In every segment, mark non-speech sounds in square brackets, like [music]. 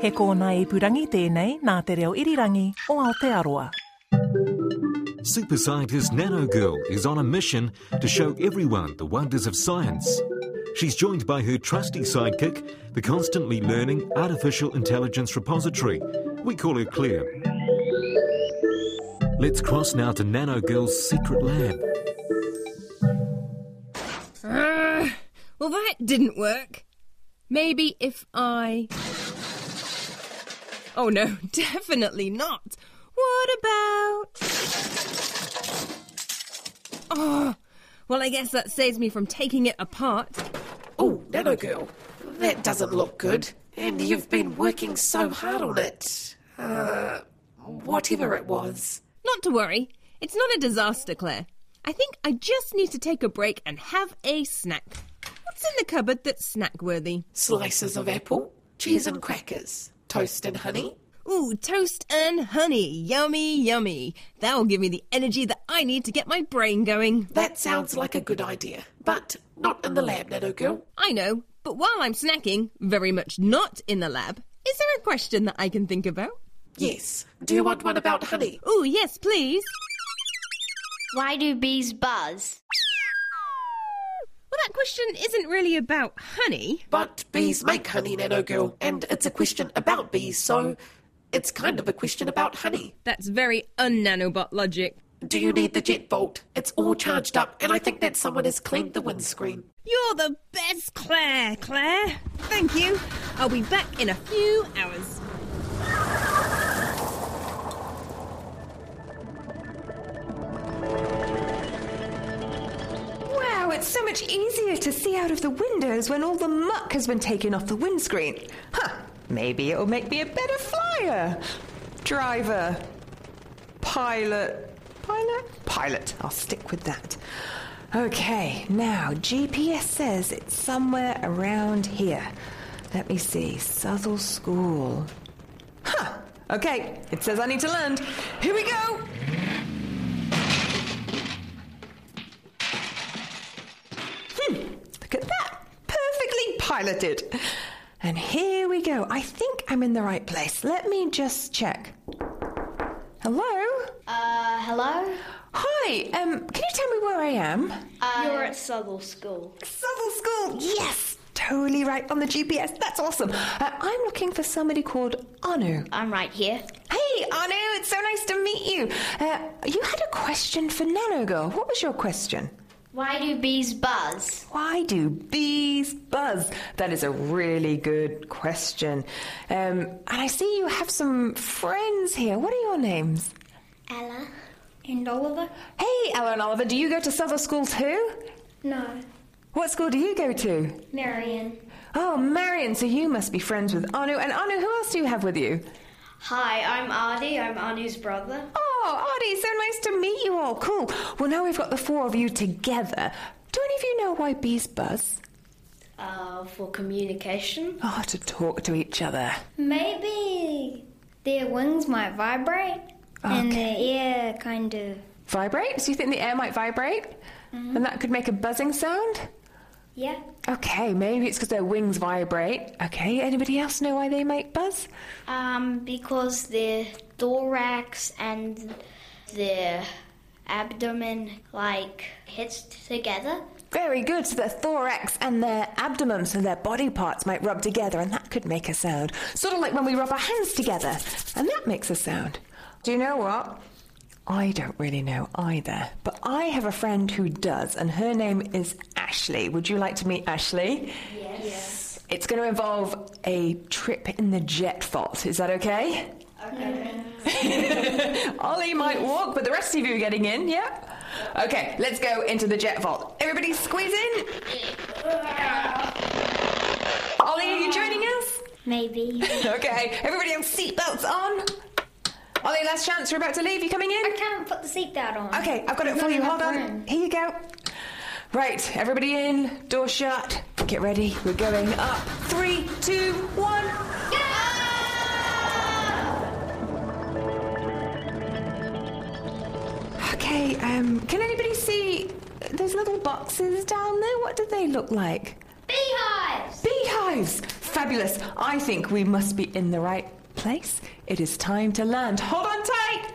He kōna i purangi tēnei nā te reo irirangi o Aotearoa. Super scientist Nano Girl is on a mission to show everyone the wonders of science. She's joined by her trusty sidekick, the constantly learning artificial intelligence repository. We call her Claire. Let's cross now to Nano Girl's secret lab. Uh, well, that didn't work. Maybe if I. Oh no, [laughs] definitely not. What about. Oh, well, I guess that saves me from taking it apart. Oh, Nano Girl, that doesn't look good. And you've been working so hard on it. Uh, whatever it was. Not to worry. It's not a disaster, Claire. I think I just need to take a break and have a snack. What's in the cupboard that's snack worthy? Slices of apple, cheese and crackers, toast and honey. Ooh, toast and honey. Yummy, yummy. That'll give me the energy that I need to get my brain going. That sounds like a good idea, but not in the lab, Nano Girl. I know, but while I'm snacking, very much not in the lab, is there a question that I can think about? Yes. Do you want one about honey? Ooh, yes, please. Why do bees buzz? That question isn't really about honey. But bees make honey, Nano Girl, and it's a question about bees, so it's kind of a question about honey. That's very un-nanobot logic. Do you need the jet bolt? It's all charged up, and I think that someone has cleaned the windscreen. You're the best, Claire, Claire. Thank you. I'll be back in a few hours. Wow, it's so much easier to see out of the windows when all the muck has been taken off the windscreen. Huh, maybe it'll make me a better flyer. Driver. Pilot. Pilot? Pilot. I'll stick with that. Okay, now GPS says it's somewhere around here. Let me see. Southwell School. Huh. Okay, it says I need to land. Here we go. Piloted. And here we go. I think I'm in the right place. Let me just check. Hello? Uh, hello? Hi, um, can you tell me where I am? You're at Southwell School. Southwell School, yes! Totally right on the GPS. That's awesome. Uh, I'm looking for somebody called Anu. I'm right here. Hey, Anu, it's so nice to meet you. Uh, you had a question for Nano Girl. What was your question? Why do bees buzz? Why do bees buzz? That is a really good question. Um, and I see you have some friends here. What are your names? Ella. And Oliver? Hey, Ella and Oliver, do you go to Southwell School too? No. What school do you go to? Marian. Oh, Marian, so you must be friends with Anu. And Anu, who else do you have with you? Hi, I'm Ardi. I'm Anu's brother. Oh, Artie, so nice to meet you all. Cool. Well, now we've got the four of you together. Do any of you know why bees buzz? Uh, for communication? Oh, to talk to each other. Maybe their wings might vibrate and Okay. the air kind of. Vibrate? So you think the air might vibrate? And that could make a buzzing sound? Yeah. Okay, maybe it's because their wings vibrate. Okay, anybody else know why they make buzz? Um, because their thorax and their abdomen like hits together. Very good. So their thorax and their abdomen, so their body parts might rub together, and that could make a sound. Sort of like when we rub our hands together, and that makes a sound. Do you know what? I don't really know either, but I have a friend who does, and her name is Ashley. Would you like to meet Ashley? Yes. It's going to involve a trip in the jet vault. Is that okay? Okay. [laughs] Ollie might walk, but the rest of you are getting in, yeah? Okay, let's go into the jet vault. Everybody squeeze in. Ollie, are you joining us? Maybe. [laughs] Okay, everybody have seatbelts on. Ollie, last chance. We're about to leave. You coming in? I can't put the seatbelt on. Okay, I've got it for you. Hold on. room. Here you go. Right, everybody in. Door shut. Get ready. We're going up. Three, two, one. Okay, um, can anybody see those little boxes down there? What do they look like? Beehives! Beehives! Fabulous. I think we must be in the right place. It is time to land. Hold on tight.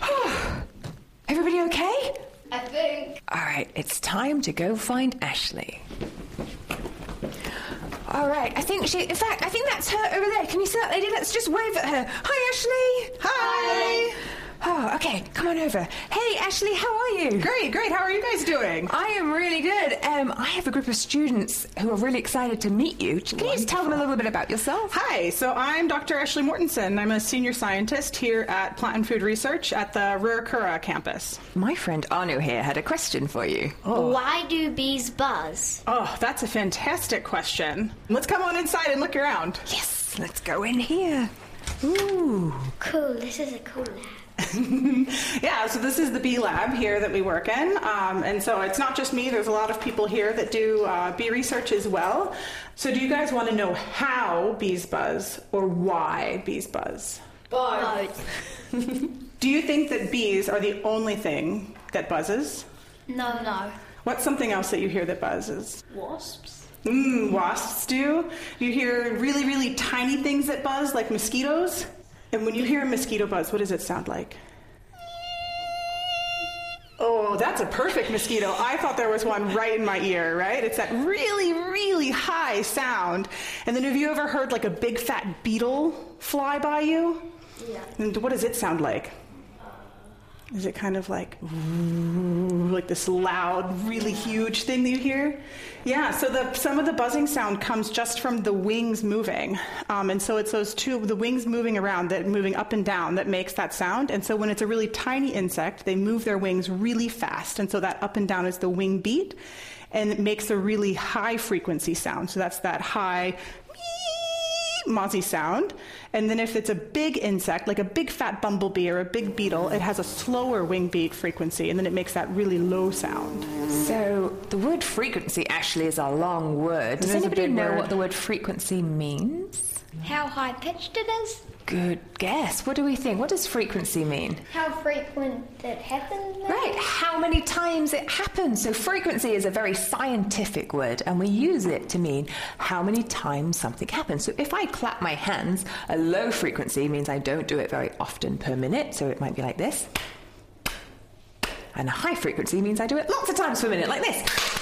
[sighs] Everybody okay? I think. All right, it's time to go find Ashley. All right, I think she. In fact, I think that's her over there. Can you see that lady? Let's just wave at her. Hi, Ashley. Hi. Oh, okay. Come on over. Hey, Ashley, how are you? Great, great. How are you guys doing? I am really good. Um, I have a group of students who are really excited to meet you. Can you just tell them a little bit about yourself? Hi, so I'm Dr. Ashley Mortensen. I'm a senior scientist here at Plant and Food Research at the Ruakura campus. My friend Anu here had a question for you. Why do bees buzz? Oh, that's a fantastic question. Let's come on inside and look around. Yes, let's go in here. Ooh. Cool, this is a cool lab. [laughs] Yeah, so this is the bee lab here that we work in. Um, and so it's not just me, there's a lot of people here that do uh, bee research as well. So, do you guys want to know how bees buzz or why bees buzz? Both. [laughs] Do you think that bees are the only thing that buzzes? No, no. What's something else that you hear that buzzes? Wasps? Mm, wasps do. You hear really, really tiny things that buzz, like mosquitoes. And when you hear a mosquito buzz, what does it sound like? Oh, that's a perfect mosquito. I thought there was one right in my ear, right? It's that really, really high sound. And then have you ever heard like a big fat beetle fly by you? Yeah. And what does it sound like? Is it kind of like like this loud, really huge thing that you hear? Yeah. So the some of the buzzing sound comes just from the wings moving, um, and so it's those two the wings moving around that moving up and down that makes that sound. And so when it's a really tiny insect, they move their wings really fast, and so that up and down is the wing beat, and it makes a really high frequency sound. So that's that high mozzie sound. And then if it's a big insect, like a big fat bumblebee or a big beetle, it has a slower wing beat frequency, and then it makes that really low sound. So the word frequency actually is a long word. Does It is a anybody know word. what the word frequency means? How high pitched it is? Good guess. What do we think? What does frequency mean? How frequent it happens? maybe? Right, how many times it happens. So frequency is a very scientific word and we use it to mean how many times something happens. So if I clap my hands, a low frequency means I don't do it very often per minute, so it might be like this. And a high frequency means I do it lots of times per minute, like this.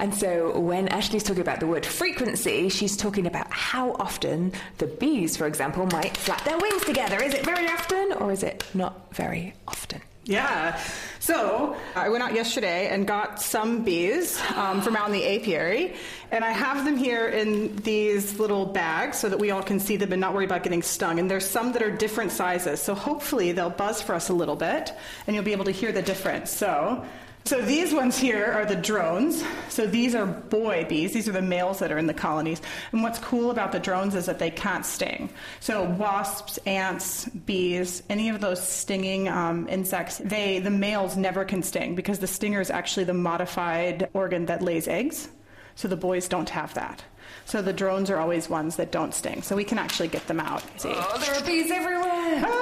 And so when Ashley's talking about the word frequency, she's talking about how often the bees, for example, might flap their wings together. Is it very often or is it not very often? Yeah. So I went out yesterday and got some bees um, from out in the apiary, and I have them here in these little bags so that we all can see them and not worry about getting stung. And there's some that are different sizes, so hopefully they'll buzz for us a little bit, and you'll be able to hear the difference. So. So these ones here are the drones. So these are boy bees. These are the males that are in the colonies. And what's cool about the drones is that they can't sting. So wasps, ants, bees, any of those stinging um, insects, they the males never can sting because the stinger is actually the modified organ that lays eggs. So the boys don't have that. So the drones are always ones that don't sting. So we can actually get them out. See. Oh, there are bees everywhere. Oh!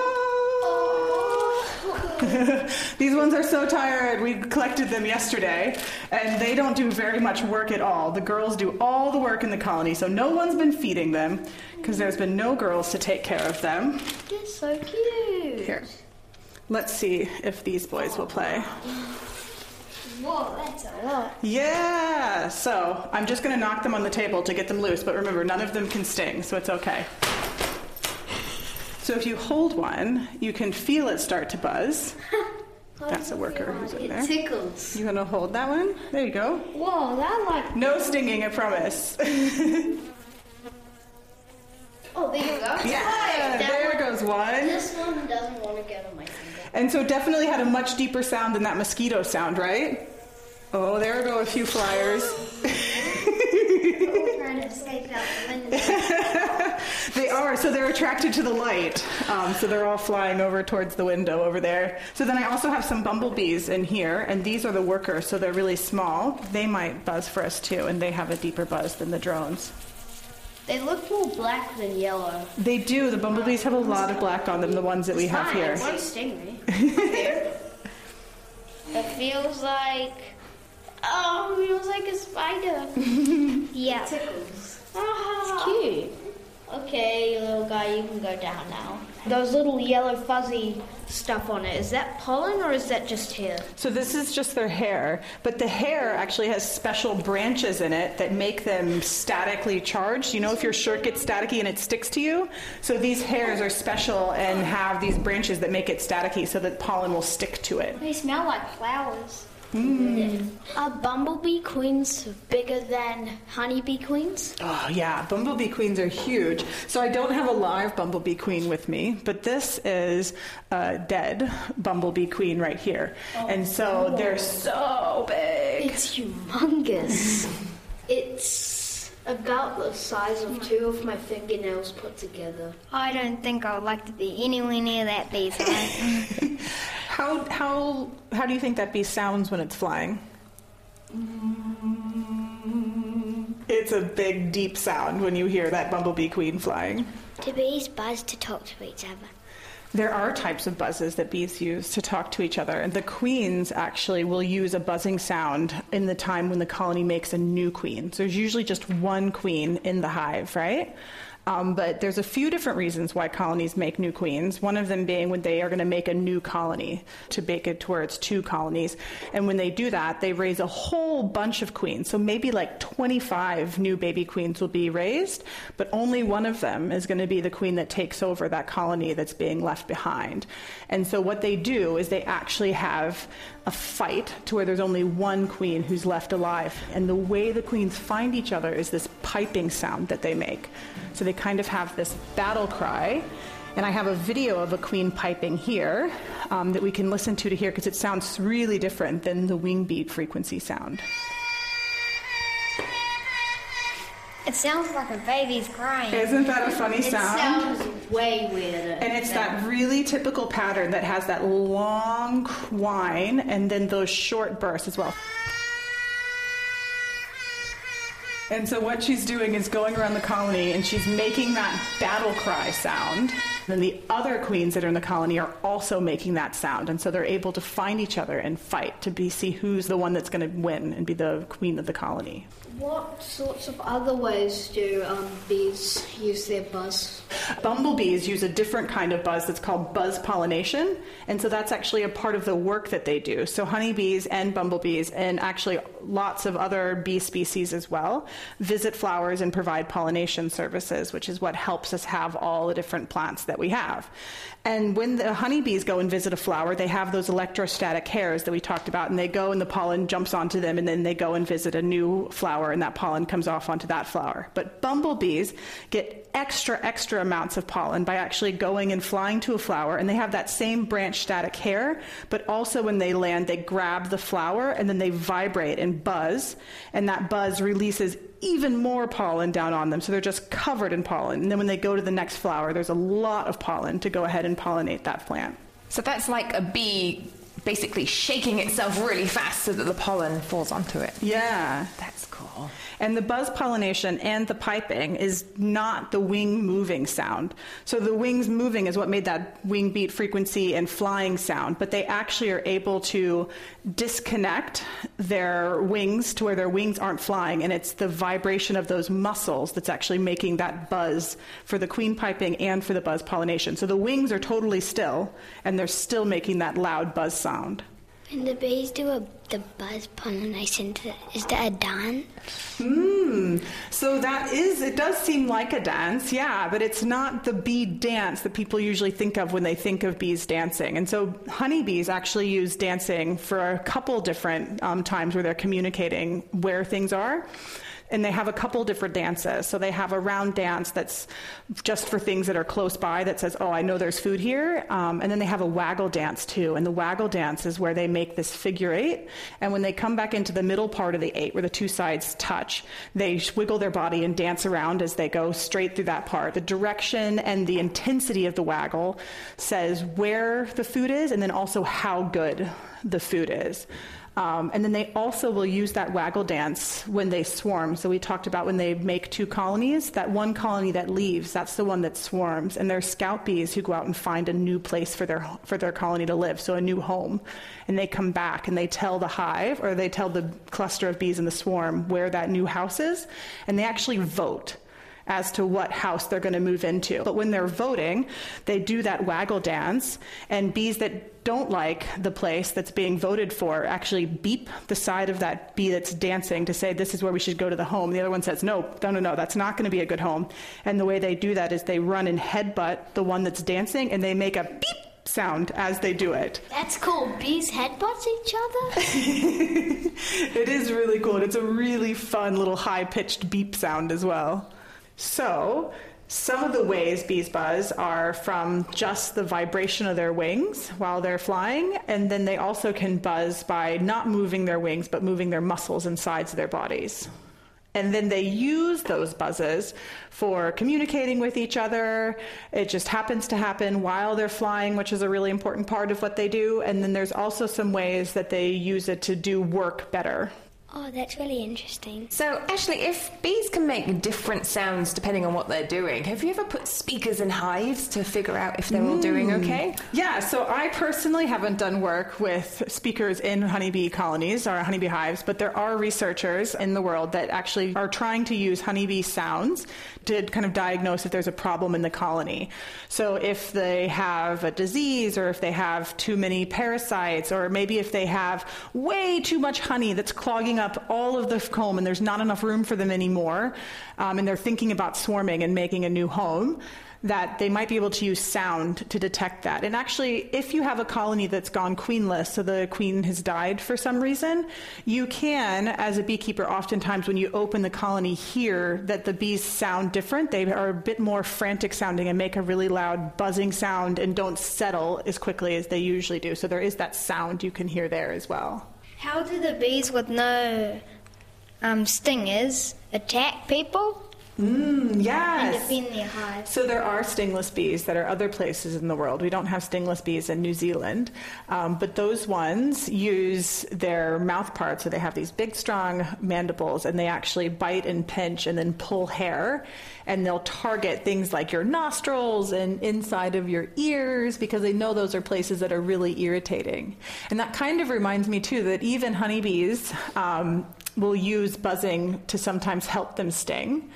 [laughs] These ones are so tired. We collected them yesterday, and they don't do very much work at all. The girls do all the work in the colony, so no one's been feeding them because there's been no girls to take care of them. They're so cute. Here, let's see if these boys will play. Whoa, that's a lot. Yeah, so I'm just going to knock them on the table to get them loose, but remember, none of them can sting, so it's okay. So if you hold one, you can feel it start to buzz. [laughs] That's a worker who's in there. It tickles. You gonna hold that one? There you go. Whoa, that like. No stinging, I promise. [laughs] Oh, there you go. yeah, there one- goes one. This one doesn't want to get on my finger. And so it definitely had a much deeper sound than that mosquito sound, right? Oh, there go a few flyers. trying to escape out the window. They are, so they're attracted to the light. Um, so they're all flying over towards the window over there. So then I also have some bumblebees in here, and these are the workers, so they're really small. They might buzz for us too, and they have a deeper buzz than the drones. They look more black than yellow. They do. The bumblebees have a lot of black on them, the ones that we have here. It won't sting me. It feels like. Oh, it feels like a spider. [laughs] yeah. It Tickles. Ah, it's cute. Okay, little guy, you can go down now. Those little yellow fuzzy stuff on it, is that pollen or is that just hair? So this is just their hair, but the hair actually has special branches in it that make them statically charged. You know, if your shirt gets staticky and it sticks to you, so these hairs are special and have these branches that make it staticky so that pollen will stick to it. They smell like flowers. Hmm. Are bumblebee queens bigger than honeybee queens? Oh yeah, bumblebee queens are huge. So I don't have a live bumblebee queen with me, but this is a dead bumblebee queen right here, oh, and so they're so big. It's humongous. it's about the size of two of my fingernails put together. I don't think I would like to be anywhere near that bee size. [laughs] How how how do you think that bee sounds when it's flying? It's a big, deep sound when you hear that bumblebee queen flying. Do bees buzz to talk to each other? There are types of buzzes that bees use to talk to each other, and the queens actually will use a buzzing sound in the time when the colony makes a new queen. So there's usually just one queen in the hive, right? Um, but there's a few different reasons why colonies make new queens. One of them being when they are going to make a new colony to make it to where it's two colonies. And when they do that, they raise a whole bunch of queens. So maybe like 25 new baby queens will be raised, but only one of them is going to be the queen that takes over that colony that's being left behind. And so what they do is they actually have a fight to where there's only one queen who's left alive. And the way the queens find each other is this piping sound that they make. So they kind of have this battle cry. And I have a video of a queen piping here um, that we can listen to to hear because it sounds really different than the wing beat frequency sound. It sounds like a baby's crying. Isn't that a funny sound? It sounds way weirder. And it's that really typical pattern that has that long whine and then those short bursts as well. And so what she's doing is going around the colony and she's making that battle cry sound. Then the other queens that are in the colony are also making that sound. And so they're able to find each other and fight to be see who's the one that's going to win and be the queen of the colony. What sorts of other ways do um, bees use their buzz? Bumblebees use a different kind of buzz that's called buzz pollination, and so that's actually a part of the work that they do. So honeybees and bumblebees, and actually lots of other bee species as well, visit flowers and provide pollination services, which is what helps us have all the different plants that we have. And when the honeybees go and visit a flower, they have those electrostatic hairs that we talked about, and they go and the pollen jumps onto them, and then they go and visit a new flower, and that pollen comes off onto that flower. But bumblebees get extra, extra amounts of pollen by actually going and flying to a flower, and they have that same branch static hair, but also when they land, they grab the flower and then they vibrate and buzz, and that buzz releases even more pollen down on them. So they're just covered in pollen. And then when they go to the next flower, there's a lot of pollen to go ahead and pollinate that plant. So that's like a bee basically shaking itself really fast so that the pollen falls onto it. Yeah. That's cool. And the buzz pollination and the piping is not the wing moving sound. So the wings moving is what made that wing beat frequency and flying sound, but they actually are able to disconnect their wings to where their wings aren't flying, and it's the vibration of those muscles that's actually making that buzz for the queen piping and for the buzz pollination. So the wings are totally still, and they're still making that loud buzz sound. When the bees do a, the buzz pollination, is that a dance? Hmm. So that is, it does seem like a dance, yeah, but it's not the bee dance that people usually think of when they think of bees dancing. And so honeybees actually use dancing for a couple different um, times where they're communicating where things are. And they have a couple different dances. So they have a round dance that's just for things that are close by that says, oh, I know there's food here. Um, and then they have a waggle dance too. And the waggle dance is where they make this figure eight. And when they come back into the middle part of the eight, where the two sides touch, they wiggle their body and dance around as they go straight through that part. The direction and the intensity of the waggle says where the food is and then also how good the food is. Um, and then they also will use that waggle dance when they swarm. So we talked about when they make two colonies, that one colony that leaves, that's the one that swarms. And they're scout bees who go out and find a new place for their, for their colony to live, so a new home. And they come back and they tell the hive or they tell the cluster of bees in the swarm where that new house is, and they actually vote as to what house they're going to move into. But when they're voting, they do that waggle dance, and bees that don't like the place that's being voted for actually beep the side of that bee that's dancing to say this is where we should go to the home. The other one says no, no, no, no, that's not going to be a good home. And the way they do that is they run and headbutt the one that's dancing, and they make a beep sound as they do it. That's cool. Bees headbutt each other? [laughs] it is really cool. And it's a really fun little high pitched beep sound as well. So, some of the ways bees buzz are from just the vibration of their wings while they're flying, and then they also can buzz by not moving their wings but moving their muscles and sides of their bodies. And then they use those buzzes for communicating with each other. It just happens to happen while they're flying, which is a really important part of what they do. And then there's also some ways that they use it to do work better. Oh, that's really interesting. So, Ashley, if bees can make different sounds depending on what they're doing, have you ever put speakers in hives to figure out if they're all doing mm. okay? Yeah, so I personally haven't done work with speakers in honeybee colonies or honeybee hives, but there are researchers in the world that actually are trying to use honeybee sounds to kind of diagnose if there's a problem in the colony. So if they have a disease or if they have too many parasites or maybe if they have way too much honey that's clogging up all of the comb and there's not enough room for them anymore, um, and they're thinking about swarming and making a new home, that they might be able to use sound to detect that. And actually, if you have a colony that's gone queenless, so the queen has died for some reason, you can, as a beekeeper, oftentimes when you open the colony, hear that the bees sound different. They are a bit more frantic sounding and make a really loud buzzing sound and don't settle as quickly as they usually do. So there is that sound you can hear there as well. How do the bees with no um, stingers attack people Mm, and yes. defend their hives? So there are stingless bees that are other places in the world. We don't have stingless bees in New Zealand, um, but those ones use their mouth parts. So they have these big, strong mandibles, and they actually bite and pinch and then pull hair, and they'll target things like your nostrils and inside of your ears because they know those are places that are really irritating. And that kind of reminds me too that even honeybees um, will use buzzing to sometimes help them sting.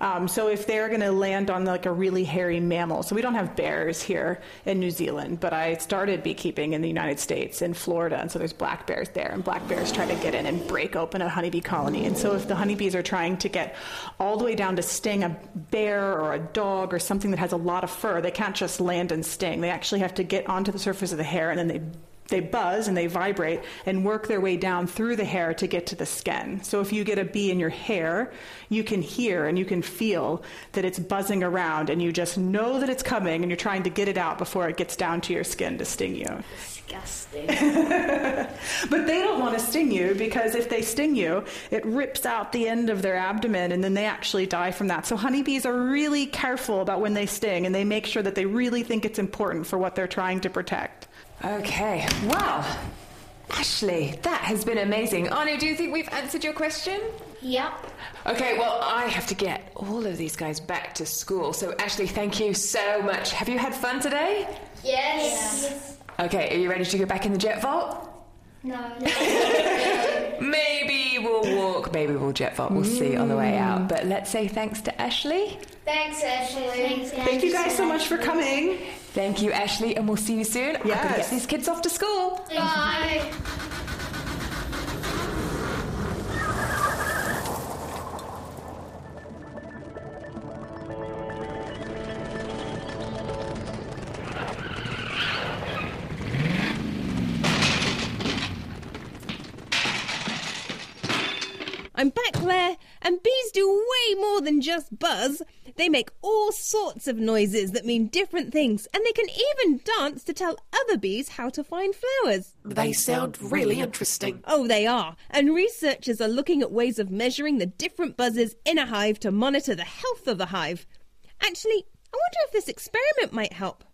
Um, so if they're going to land on like a really hairy mammal, so we don't have bears here in New Zealand, but I started beekeeping in the United States in Florida, and so there's black bears there, and black bears try to get in and break open a honeybee colony. And so if the honeybees are trying to get all the way down to sting a bear or a dog or something that has a lot of fur, they can't just land and sting. They actually have to get onto the surface of the hair, and then they they buzz and they vibrate and work their way down through the hair to get to the skin. So if you get a bee in your hair, you can hear and you can feel that it's buzzing around and you just know that it's coming and you're trying to get it out before it gets down to your skin to sting you. Disgusting. [laughs] But they don't want to sting you because if they sting you, it rips out the end of their abdomen and then they actually die from that. So honeybees are really careful about when they sting and they make sure that they really think it's important for what they're trying to protect. Okay, wow. Ashley, that has been amazing. Anu, do you think we've answered your question? Yep. Okay, well, I have to get all of these guys back to school. So, Ashley, thank you so much. Have you had fun today? Yes. Okay, are you ready to go back in the jet vault? No. [laughs] Maybe we'll walk, maybe we'll jet vault. We'll see on the way out. Mm. But let's say thanks to Ashley. Thanks, Ashley. Thanks, Thank you guys so much for coming. Thank you, Ashley, and we'll see you soon. I'm going to Yes. get these kids off to school. Bye. I'm and bees do way more than just buzz. They make all sorts of noises that mean different things, and they can even dance to tell other bees how to find flowers. They sound really interesting. Oh, they are. And researchers are looking at ways of measuring the different buzzes in a hive to monitor the health of the hive. Actually, I wonder if this experiment might help.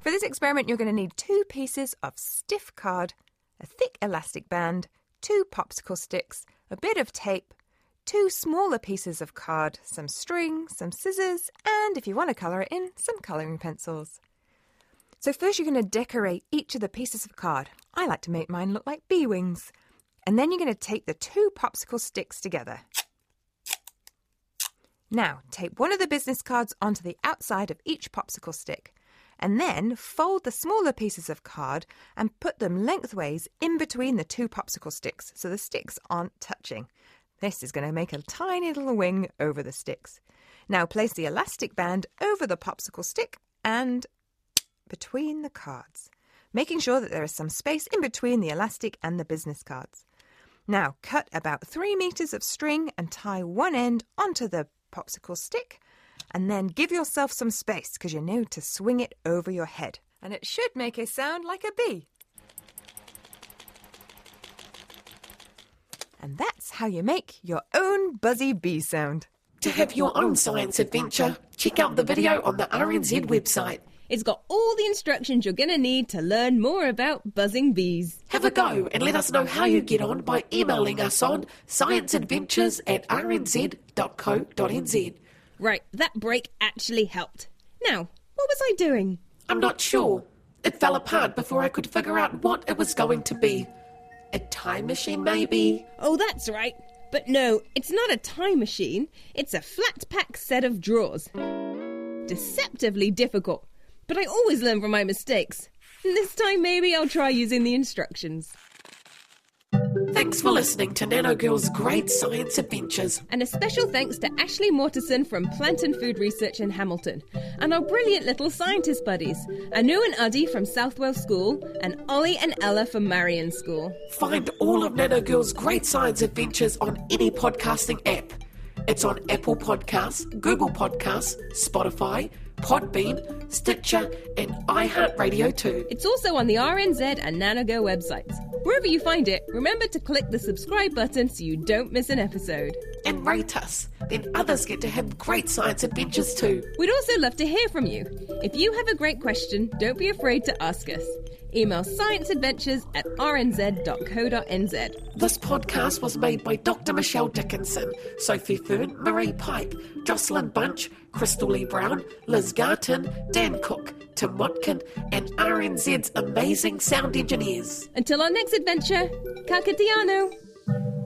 For this experiment, you're going to need two pieces of stiff card, a thick elastic band, two popsicle sticks, a bit of tape, two smaller pieces of card, some string, some scissors, and if you want to colour it in, some colouring pencils. So, first, you're going to decorate each of the pieces of card. I like to make mine look like bee wings. And then you're going to tape the two popsicle sticks together. Now, tape one of the business cards onto the outside of each popsicle stick, and then fold the smaller pieces of card and put them lengthways in between the two popsicle sticks so the sticks aren't touching. This is going to make a tiny little wing over the sticks. Now, place the elastic band over the popsicle stick and between the cards, making sure that there is some space in between the elastic and the business cards. Now, cut about three meters of string and tie one end onto the popsicle stick, and then give yourself some space because you need to swing it over your head. And it should make a sound like a bee. And that's how you make your own buzzy bee sound. To have your own science adventure, check out the video on the RNZ website. It's got all the instructions you're going to need to learn more about buzzing bees. Have a go and let us know how you get on by emailing us on scienceadventures at rnz.co.nz. Right, that break actually helped. Now, what was I doing? I'm not sure. It fell apart before I could figure out what it was going to be. A time machine, maybe? Oh, that's right. But no, it's not a time machine. It's a flat pack set of drawers. Deceptively difficult, but I always learn from my mistakes. This time, maybe I'll try using the instructions. Thanks for listening to Nano Girl's Great Science Adventures. And a special thanks to Ashley Mortensen from Plant and Food Research in Hamilton, and our brilliant little scientist buddies, Anu and Uddy from Southwell School, and Ollie and Ella from Marian School. Find all of Nano Girl's Great Science Adventures on any podcasting app. It's on Apple Podcasts, Google Podcasts, Spotify, Podbean, Stitcher, and iHeartRadio too. It's also on the RNZ and Nano Girl websites. Wherever you find it, remember to click the subscribe button so you don't miss an episode. And rate us. Then others get to have great science adventures too. We'd also love to hear from you. If you have a great question, don't be afraid to ask us. Email scienceadventures at rnz.co.nz. This podcast was made by Dr. Michelle Dickinson, Sophie Fern, Marie Pipe, Jocelyn Bunch, Crystal Lee Brown, Liz Garton, Dan Cook, Tim Watkin, and RNZ's amazing sound engineers. Until our next adventure, Kakatiano!